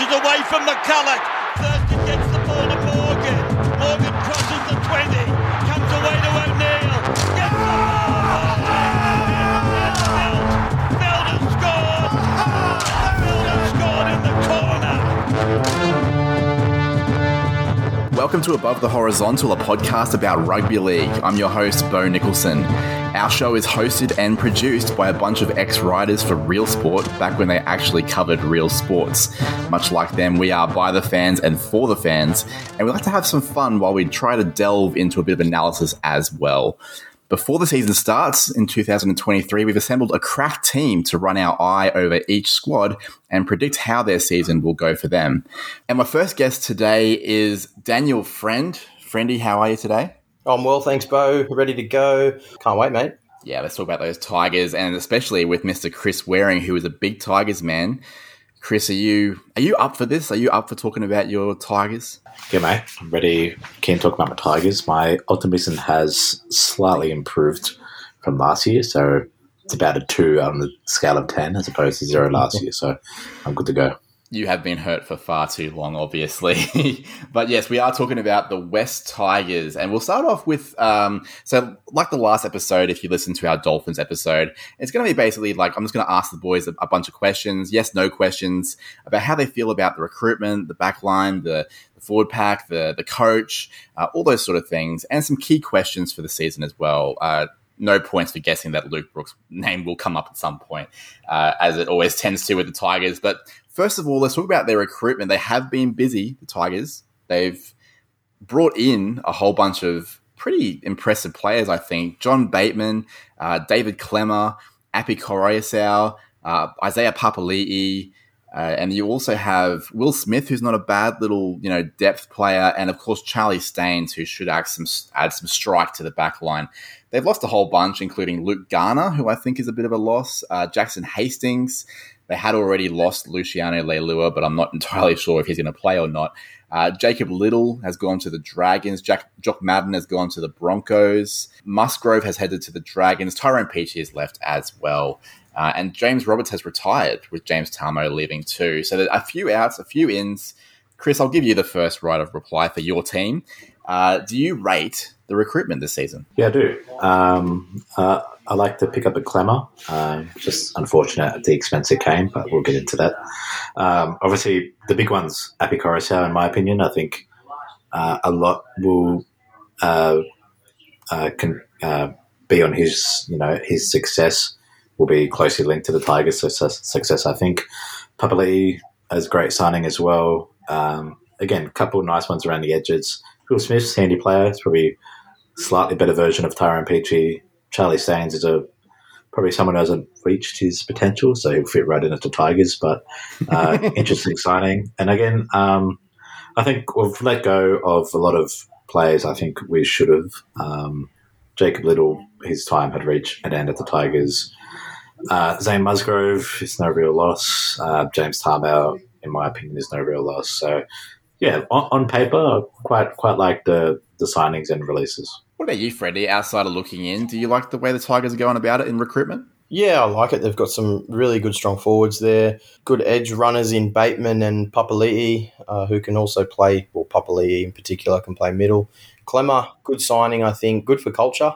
Inches away from McCulloch. Thurston gets Welcome to Above the Horizontal, a podcast about rugby league. I'm your host, Bo Nicholson. Our show is hosted and produced by a bunch of ex writers for Real Sport back when they actually covered real sports. Much like them, we are by the fans and for the fans, and we like to have some fun while we try to delve into a bit of analysis as well. Before the season starts in 2023, we've assembled a crack team to run our eye over each squad and predict how their season will go for them. And my first guest today is Daniel Friend. Friendy, how are you today? I'm well, thanks, Bo. Ready to go. Can't wait, mate. Yeah, let's talk about those Tigers, and especially with Mr. Chris Waring, who is a big Tigers man. Chris, are you are you up for this? Are you up for talking about your Tigers? Yeah, mate. I'm ready. Can talk about my Tigers. My optimism has slightly improved from last year, so it's about a two on the scale of ten as opposed to zero last year. So I'm good to go you have been hurt for far too long, obviously. but yes, we are talking about the West Tigers, and we'll start off with um, so like the last episode. If you listen to our Dolphins episode, it's going to be basically like I'm just going to ask the boys a, a, bunch of questions, yes, no questions about how they feel about the recruitment, the backline, the, the forward pack, the the coach, uh, all those sort of things, and some key questions for the season as well. Uh, no points for guessing that Luke Brooks' name will come up at some point, uh, as it always tends to with the Tigers. But first of all, let's talk about their recruitment. They have been busy, the Tigers. They've brought in a whole bunch of pretty impressive players, I think. John Bateman, uh, David Klemmer, Api Koroisau, uh, Isaiah Papali'i, uh, and you also have Will Smith, who's not a bad little, you know, depth player, and of course Charlie Staines, who should add some add some strike to the back line. They've lost a whole bunch, including Luke Garner, who I think is a bit of a loss. Uh, Jackson Hastings, they had already lost Luciano Leilua, but I'm not entirely sure if he's going to play or not. Uh, Jacob Liddle has gone to the Dragons. Jack, Jock Madden has gone to the Broncos. Musgrove has headed to the Dragons. Tyrone Peachey has left as well. Uh, and James Roberts has retired, with James Tamou leaving too. So a few outs, a few ins. Chris, I'll give you the first right of reply for your team. Uh, do you rate the recruitment this season? Yeah, I do. Um, uh, I like to pick up a Klemmer. Uh, just unfortunate at the expense it came, but we'll get into that. Um, obviously, the big ones, Api Koroisau, in my opinion, I think uh, a lot will uh, can be on his, you know, his success will be closely linked to the Tigers' success. success I think Papali'i is great signing as well. Um, again, a couple of nice ones around the edges. Will Smith's handy player. It's probably slightly better version of Tyrone Peachey Charlie Staines is a probably someone who hasn't reached his potential, so he'll fit right in at the Tigers. But uh, interesting signing. And again, um, I think we've let go of a lot of players. I think we should have. Um, Jacob Liddle, his time had reached an end at the Tigers. Uh, Zane Musgrove is no real loss. Uh, James Tamou, in my opinion, is no real loss. So, yeah, on, on paper, I quite quite like the the signings and releases. What about you, Freddie? Outside of looking in, do you like the way the Tigers are going about it in recruitment? Yeah, I like it. They've got some really good, strong forwards there. Good edge runners in Bateman and Papali'i, uh, who can also play, well, Papali'i in particular can play middle. Klemmer, good signing, I think. Good for culture.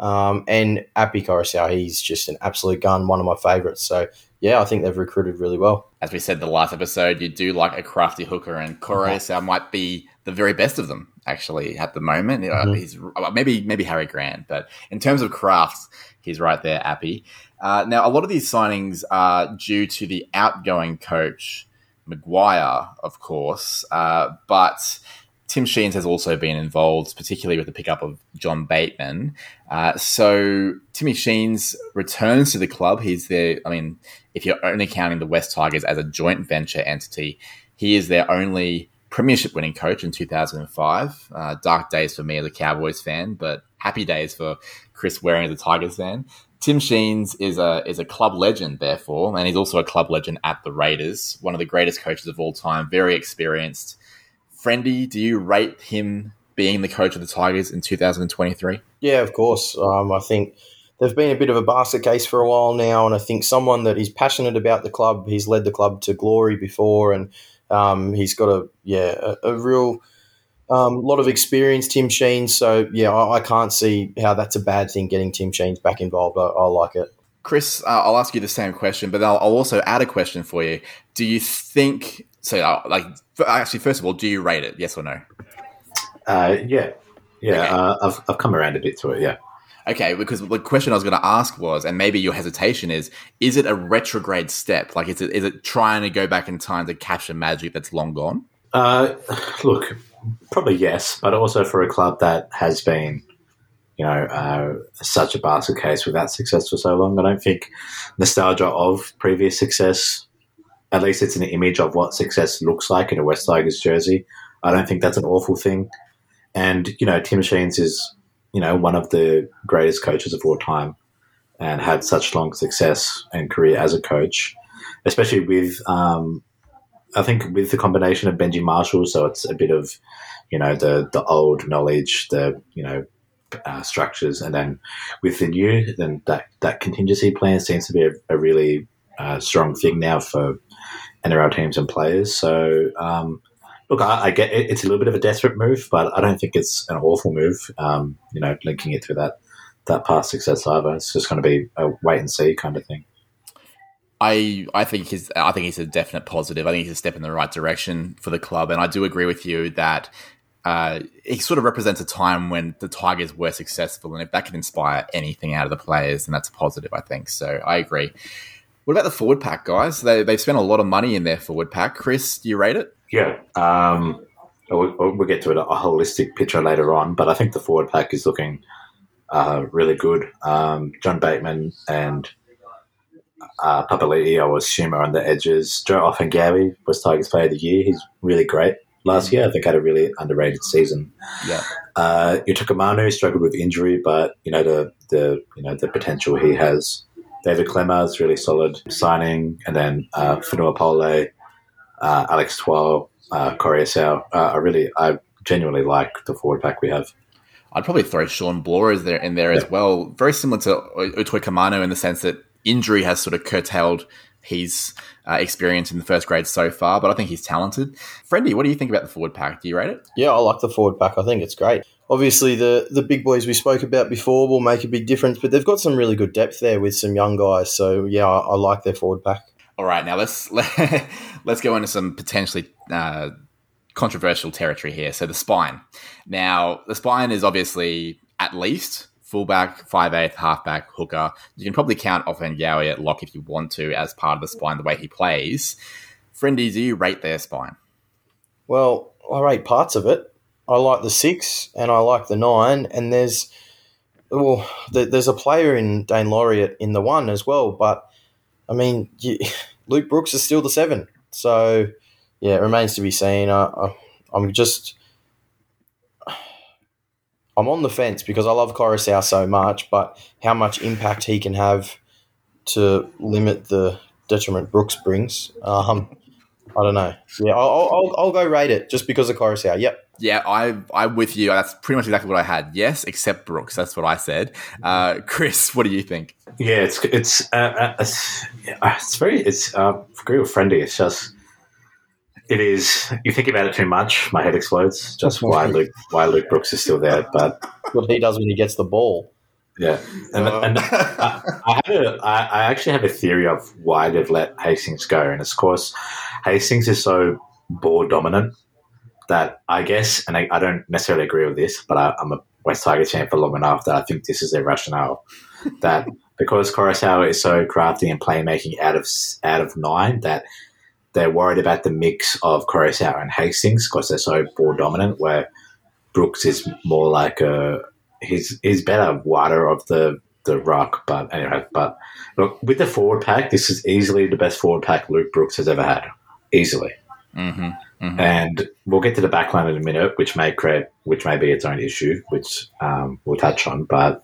Um, and Api Koroisau, he's just an absolute gun, one of my favourites. So, yeah, I think they've recruited really well. As we said the last episode, you do like a crafty hooker, and Koroisau might be the very best of them actually at the moment. Mm-hmm. He's uh, maybe maybe Harry Grant, but in terms of crafts, he's right there, Api. Uh, now, a lot of these signings are due to the outgoing coach Maguire, of course, uh, but Tim Sheens has also been involved, particularly with the pickup of John Bateman. Uh, so Timmy Sheens returns to the club. He's there. I mean, if you're only counting the West Tigers as a joint venture entity, he is their only premiership winning coach in 2005. Uh, dark days for me as a Cowboys fan, but happy days for Chris Waring as a Tigers fan. Tim Sheens is a is a club legend, therefore, and he's also a club legend at the Raiders. One of the greatest coaches of all time, very experienced. Friendy, do you rate him being the coach of the Tigers in 2023? Yeah, of course. Um, I think they've been a bit of a basket case for a while now, and I think someone that is passionate about the club, he's led the club to glory before, and Um, he's got a yeah a, a real um, lot of experience, Tim Sheen. So yeah, I, I, can't see how that's a bad thing. Getting Tim Sheens back involved, I, I like it. Chris, uh, I'll ask you the same question, but I'll, I'll, also add a question for you. Do you think so? Uh, like, actually, first of all, do you rate it? Yes or no? Uh, yeah, yeah. Okay. Uh, I've I've come around a bit to it. Yeah. Okay, because the question I was going to ask was, and maybe your hesitation is, is it a retrograde step? Like, is it is it trying to go back in time to capture magic that's long gone? Uh, look, probably yes, but also for a club that has been, you know, uh, such a basket case without success for so long, I don't think nostalgia of previous success, at least it's an image of what success looks like in a West Tigers jersey. I don't think that's an awful thing. And, you know, Tim Sheens is, you know, one of the greatest coaches of all time and had such long success and career as a coach, especially with um, I think with the combination of Benji Marshall, so it's a bit of, you know, the the old knowledge, the you know, uh, structures, and then with the new, then that that contingency plan seems to be a, a really uh, strong thing now for NRL teams and players. So. Um, look, I, I, get it, it's a little bit of a desperate move, but I don't think it's an awful move. Um, you know, linking it to that that past success either. It's just going to be a wait and see kind of thing. I I think he's I think he's a definite positive. I think he's a step in the right direction for the club, and I do agree with you that uh, he sort of represents a time when the Tigers were successful, and if that can inspire anything out of the players, then that's a positive. I think so. I agree. What about the forward pack, guys? They they've spent a lot of money in their forward pack. Chris, do you rate it? Yeah. Um, we'll, we'll, get to it, a holistic picture later on, but I think the forward pack is looking uh, really good. Um, John Bateman and uh, Papali'i, I was assume, are on the edges. Joe Ofahengaue was Tigers Player of the Year. He's really great. Last year, I think had a really underrated season. Yeah. Uh, Utoikamanu struggled with injury, but you know the the you know the potential he has. David Klemmer is really solid signing, and then uh, Fonua Pole, uh, Alex Twal, uh, Uh, I really, I genuinely like the forward pack we have. I'd probably throw Shawn Blore there in there yeah. as well. Very similar to Utoikamanu in the sense that injury has sort of curtailed his uh, experience in the first grade so far, but I think he's talented. Friendy, what do you think about the forward pack? Do you rate it? Yeah, I like the forward pack. I think it's great. Obviously, the the big boys we spoke about before will make a big difference, but they've got some really good depth there with some young guys. So yeah, I, I like their forward pack. All right, now let's let, us let us go into some potentially uh, controversial territory here. So the spine. Now the spine is obviously at least fullback, five eighth, halfback, hooker. You can probably count Ofahengaue at lock if you want to as part of the spine the way he plays. Friendy, do you rate their spine? Well, I rate parts of it. I like the six and I like the nine, and there's well, there's a player in Daine Lauriet in the one as well, but I mean, you, Luke Brooks is still the seven, so yeah, it remains to be seen. I, I, I'm just I'm on the fence because I love Koroisau so much, but how much impact he can have to limit the detriment Brooks brings, um, I don't know. Yeah, I'll, I'll, I'll, go rate it just because of Koroisau. Yep. Yeah, I, I'm with you. That's pretty much exactly what I had. Yes, except Brooks. That's what I said. Uh, Chris, what do you think? Yeah, it's it's uh, uh it's, it's very it's uh, agree with Friendy. It's just it is. You think about it too much, my head explodes. Just why Luke, why Luke Brooks is still there, but what he does when he gets the ball. Yeah, and, uh. and I, I, have a, I, I actually have a theory of why they've let Hastings go, and of course, Hastings is so ball dominant that I guess, and I, I don't necessarily agree with this, but I, am a West Tigers fan for long enough that I think this is their rationale that because Koroisau is so crafty and playmaking out of out of nine that they're worried about the mix of Koroisau and Hastings because they're so ball dominant. Where Brooks is more like a he's he's better wider of the the ruck. But anyway, but look with the forward pack, this is easily the best forward pack Luke Brooks has ever had, easily. Mm-hmm, mm-hmm. And we'll get to the backline in a minute, which may create, which may be its own issue, which um, we'll touch on. But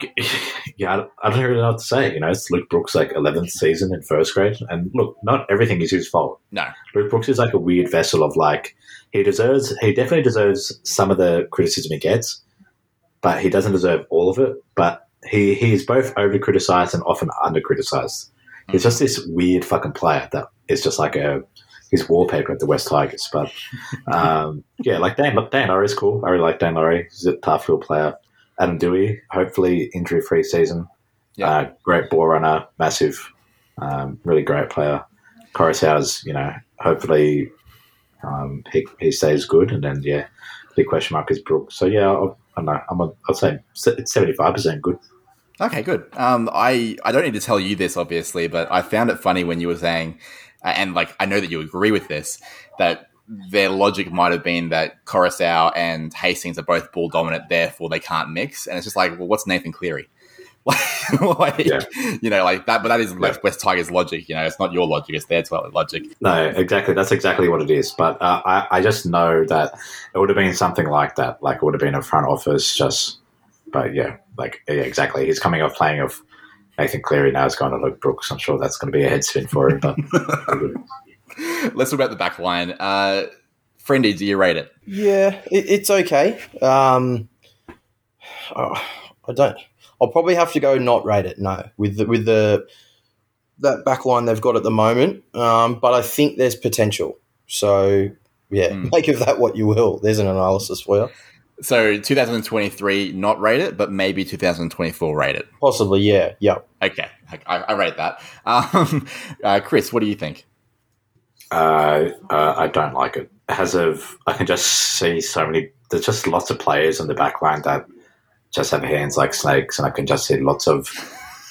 yeah, I don't really know what to say. You know, it's Luke Brooks' like eleventh season in first grade, and look, not everything is his fault. No, Luke Brooks is like a weird vessel of like he deserves, he definitely deserves some of the criticism he gets, but he doesn't deserve all of it. But he he is both over criticized and often under criticized. He's just this weird fucking player that is just like a his wallpaper at the West Tigers. But um, yeah, like Dan Dan Laurie is cool. I really like Dan Laurie. He's a tough little player. Adam Doueihi, hopefully injury free season. Yeah. Uh, great ball runner, massive, um, really great player. Koroisau's, you know, hopefully um, he, he stays good. And then, yeah, big question mark is Brooks. So, yeah, I'll, I don't know. I'm a, I'll say it's 75% good. Okay, good. Um, I I don't need to tell you this, obviously, but I found it funny when you were saying, and like I know that you agree with this, that their logic might have been that Koroisau and Hastings are both ball dominant, therefore they can't mix. And it's just like, well, what's Nathan Cleary? like, Yeah. you know, like that. But that is Yeah. West, West Tigers logic. You know, it's not your logic; it's their logic. No, exactly. That's exactly what it is. But uh, I, I just know that it would have been something like that. Like it would have been a front office just, but yeah, like yeah, exactly. He's coming off playing of Nathan Cleary now. He's going to Luke Brooks. I'm sure that's going to be a head spin for him. But Let's talk about the back line. Uh, Friendy, do you rate it? Yeah, it, it's okay. Um, oh, I don't. I'll probably have to go not rate it. No, with the, with the that back line they've got at the moment. Um, but I think there's potential. So yeah, Hmm. make of that what you will. There's an analysis for you. So 2023, not rate it, but maybe 2024 rate it. Possibly, yeah, yeah. Okay, I, I rate that. Um, uh, Chris, what do you think? uh, uh, I don't like it. As of, I can just see so many. There's just lots of players in the back line that just have hands like snakes, and I can just see lots of.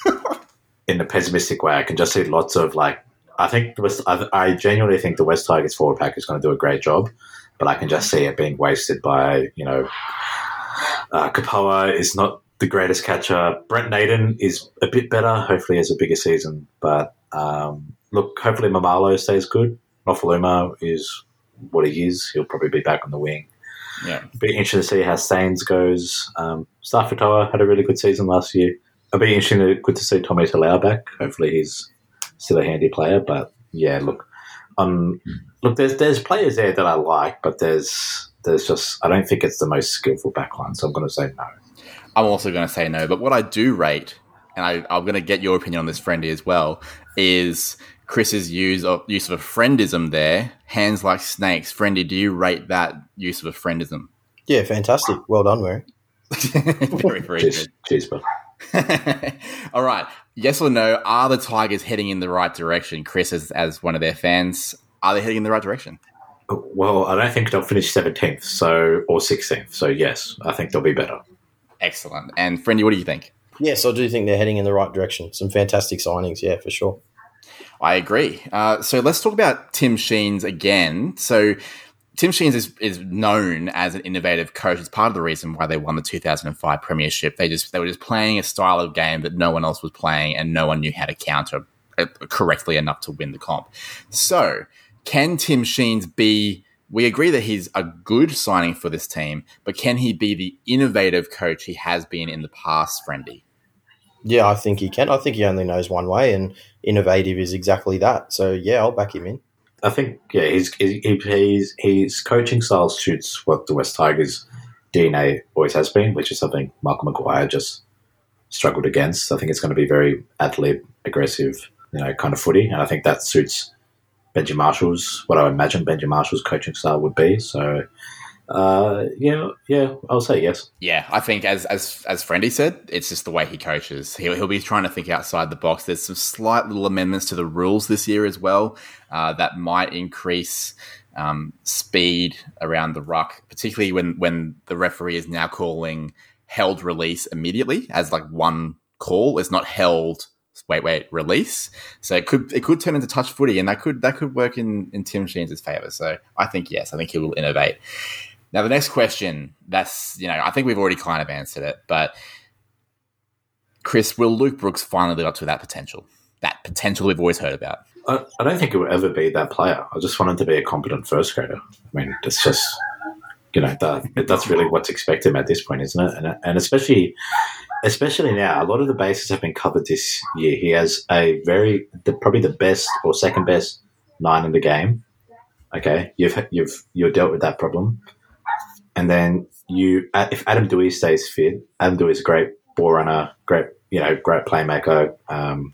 in a pessimistic way, I can just see lots of like. I think the West, I, I genuinely think the West Tigers forward pack is going to do a great job, but I can just see it being wasted by you know. Uh, Kapoa is not the greatest catcher. Brent Naden is a bit better. Hopefully, has a bigger season. But um, look, hopefully Maumalo stays good. Nofoaluma is what he is. He'll probably be back on the wing. Yeah, Be interesting to see how Staines goes. Um, Starford To'a had a really good season last year. It'll be interesting to good to see Tommy Talau back. Hopefully, he's still a handy player. But yeah, look, um, look, there's there's players there that I like, but there's there's just I don't think it's the most skillful backline. So I'm going to say no. I'm also going to say no. But what I do rate, and I, I'm going to get your opinion on this, Friendy, as well, is Chris's use of use of a friendism there. Hands like snakes. Friendy, do you rate that use of a friendism? Yeah, fantastic. Well done, Mary. very, very Cheers, good. cheers, bud. All right. Yes or no? Are the Tigers heading in the right direction? Chris, as, as one of their fans, are they heading in the right direction? Well, I don't think they'll finish seventeenth, so or sixteenth. So yes, I think they'll be better. Excellent. And Friendy, what do you think? Yes, I do think they're heading in the right direction. Some fantastic signings, yeah, for sure. I agree. Uh, so let's talk about Tim Sheens again. So Tim Sheens is, is known as an innovative coach. It's part of the reason why they won the 2005 premiership. They just they were just playing a style of game that no one else was playing, and no one knew how to counter uh, correctly enough to win the comp. So can Tim Sheens be? We agree that he's a good signing for this team, but can he be the innovative coach he has been in the past, Friendy? Yeah, I think he can. I think he only knows one way, and innovative is exactly that. So yeah, I'll back him in. I think yeah, he's, he, he's his coaching style suits what the West Tigers DNA always has been, which is something Malcolm Maguire just struggled against. I think it's going to be very athlete, aggressive, you know, kind of footy, and I think that suits Benji Marshall's what I imagine Benji Marshall's coaching style would be. So. Uh, yeah, yeah, I'll say yes. Yeah, I think as as as Friendy said, it's just the way he coaches. He'll, he'll be trying to think outside the box. There's some slight little amendments to the rules this year as well uh, that might increase um, speed around the ruck, particularly when when the referee is now calling held release immediately as like one call. It's not held. Wait, wait, release. So it could it could turn into touch footy, and that could that could work in in Tim Sheens' favor. So I think yes, I think he will innovate. Now, the next question, that's, you know, I think we've already kind of answered it, but Chris, will Luke Brooks finally live up to that potential? That potential we've always heard about. I, I don't think it will ever be that player. I just want him to be a competent first grader. I mean, it's just, you know, that, that's really what's expected at this point, isn't it? And, and especially, especially now, a lot of the bases have been covered this year. He has a very, the, probably the best or second best nine in the game. Okay, you've you've you've dealt with that problem, and then you, if Adam Doueihi stays fit, Adam Doueihi is a great ball runner, great you know, great playmaker, um,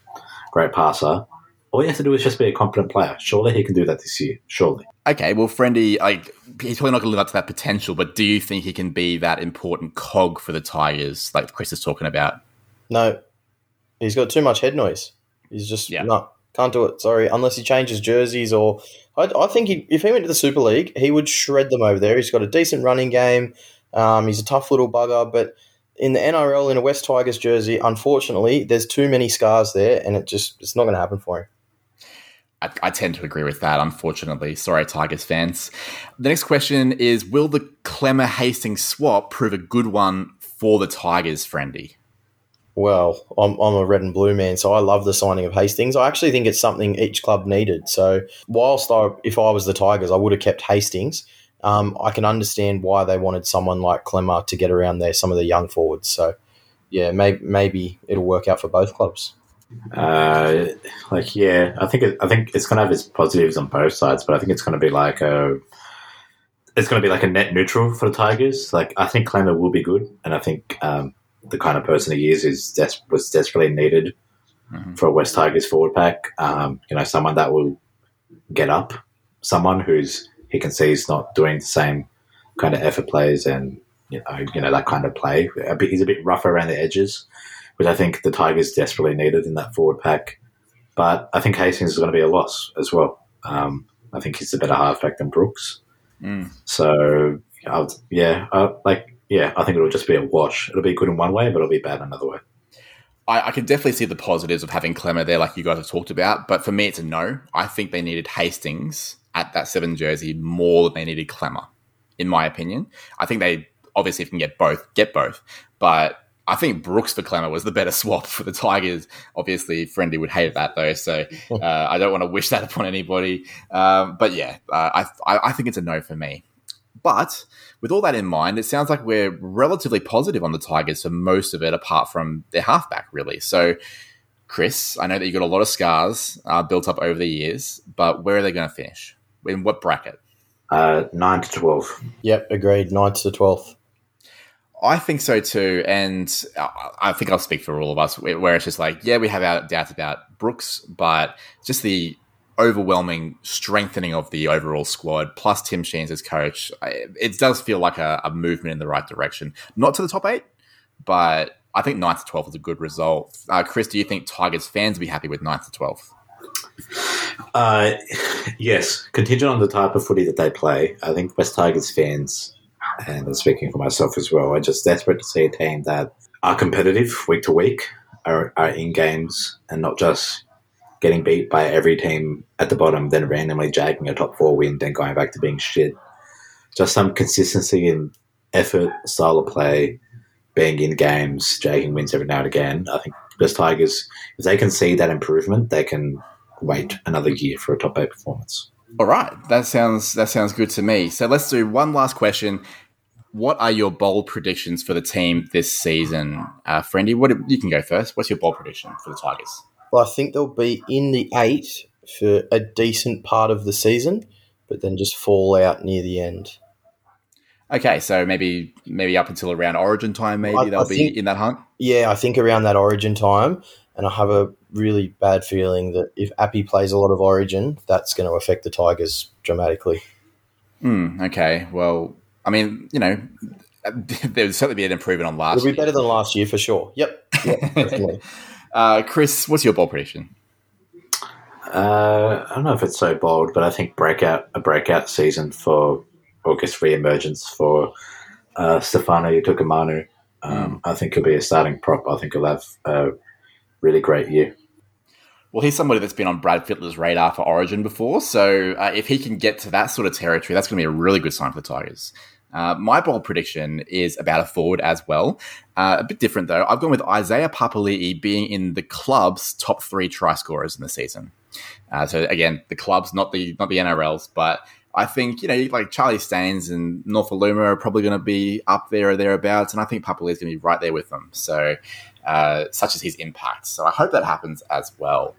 great passer all you have to do is just be a competent player. Surely he can do that this year. Surely. Okay, well, Friendy, like he's probably not going to live up to that potential, but do you think he can be that important cog for the Tigers, like Chris is talking about? No, he's got too much head noise. He's just Yeah. no, can't do it. Sorry, unless he changes jerseys or I, I think he, if he went to the Super League, he would shred them over there. He's got a decent running game. Um, he's a tough little bugger, but in the NRL in a West Tigers jersey, unfortunately, there's too many scars there, and it just it's not going to happen for him. I, I tend to agree with that, unfortunately. Sorry, Tigers fans. The next question is Will the Klemmer Hastings swap prove a good one for the Tigers, Friendy? Well, I'm, I'm a red and blue man, so I love the signing of Hastings. I actually think it's something each club needed. So, whilst I, if I was the Tigers, I would have kept Hastings. Um, I can understand why they wanted someone like Klemmer to get around there, some of the young forwards. So, yeah, maybe maybe it'll work out for both clubs. Uh, like yeah, I think it, I think it's going to have its positives on both sides, but I think it's going to be like a it's going to be like a net neutral for the Tigers. Like I think Klemmer will be good, and I think um, the kind of person he is is des- was desperately needed Mhm. for a West Tigers forward pack. Um, you know, someone that will get up, someone who's he can see is not doing the same kind of effort plays and you know, you know that kind of play. A bit, he's a bit rougher around the edges, which I think the Tigers desperately needed in that forward pack. But I think Hastings is going to be a loss as well. Um, I think he's a better halfback than Brooks. Mm. So yeah, like yeah, I think it'll just be a wash. It'll be good in one way, but it'll be bad another way. I, I can definitely see the positives of having Klemmer there, like you guys have talked about. But for me, it's a no. I think they needed Hastings at that seven jersey more than they needed Klemmer, in my opinion. I think they obviously can get both, get both. But I think Brooks for Klemmer was the better swap for the Tigers. Obviously, Friendy would hate that though, so uh, I don't want to wish that upon anybody. Um, but yeah, uh, I, I I think it's a no for me. But with all that in mind, it sounds like we're relatively positive on the Tigers for most of it, apart from their halfback, really. So, Chris, I know that you got a lot of scars uh, built up over the years, but where are they going to finish? In what bracket? Uh, nine to twelve. Yep, agreed. 9 to twelfth. I think so too, and I- I think I'll speak for all of us. Where where it's just like, yeah, we have our doubts about Brooks, but just the overwhelming strengthening of the overall squad, plus Tim Sheens as coach, it does feel like a, a movement in the right direction. Not to the top eight, but I think 9th to 12th is a good result. Uh, Chris, do you think Tigers fans be happy with 9th to 12th? Uh, yes, contingent on the type of footy that they play. I think West Tigers fans, and I'm speaking for myself as well, are just desperate to see a team that are competitive week to week, are, are in games, and not just getting beat by every team at the bottom, then randomly jagging a top four win, then going back to being shit. Just some consistency in effort, style of play, being in games, jagging wins every now and again. I think West Tigers, if they can see that improvement, they can wait another year for a top eight performance. All right, that sounds that sounds good to me. So let's do one last question. What are your bold predictions for the team this season, uh, Friendy? What you can go first. What's your bold prediction for the Tigers? Well, I think they'll be in the eight for a decent part of the season, but then just fall out near the end. Okay, so maybe maybe up until around Origin time, maybe I- they'll I be think- in that hunt. Yeah, I think around that Origin time, and I have a really bad feeling that if Api plays a lot of Origin, that's going to affect the Tigers dramatically. Hmm, okay, well, I mean, you know, there would certainly be an improvement on last. Year. It'll be year. better than last year for sure. Yep, yep definitely. Uh, Chris, what's your bold prediction? Uh, I don't know if it's so bold, but I think breakout a breakout season for August re-emergence for uh, Stefano Utoikamanu. Um, I think he'll be a starting prop. I think he'll have a really great year. Well, he's somebody that's been on Brad Fittler's radar for Origin before, so uh, if he can get to that sort of territory, that's going to be a really good sign for the Tigers. Uh, my bold prediction is about a forward as well. Uh, a bit different though. I've gone with Isaiah Papali'i being in the club's top three try scorers in the season. Uh, so again, the clubs, not the not the NRLs, but I think you know like Charlie Staines and Nofoaluma are probably going to be up there or thereabouts, and I think Papali'i is going to be right there with them. So, uh, such as his impact. So I hope that happens as well,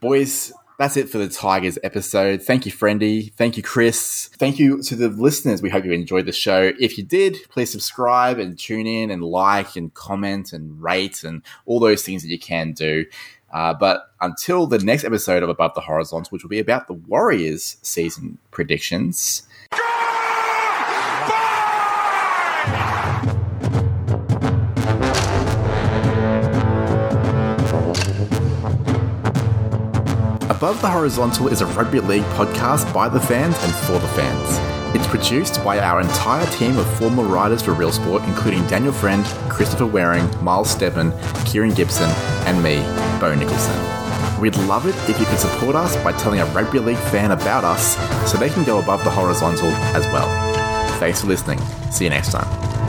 boys. That's it for the Tigers episode. Thank you, Friendy. Thank you, Chris. Thank you to the listeners. We hope you enjoyed the show. If you did, please subscribe and tune in and like and comment and rate and all those things that you can do. Uh, but until the next episode of Above the Horizons, which will be about the Warriors season predictions. Above the Horizontal is a rugby league podcast by the fans and for the fans. It's produced by our entire team of former writers for Real Sport, including Daniel Friend, Christopher Waring, Miles Stebbin, Kieran Gibson, and me, Bo Nicholson. We'd love it if you could support us by telling a rugby league fan about us so they can go above the horizontal as well. Thanks for listening. See you next time.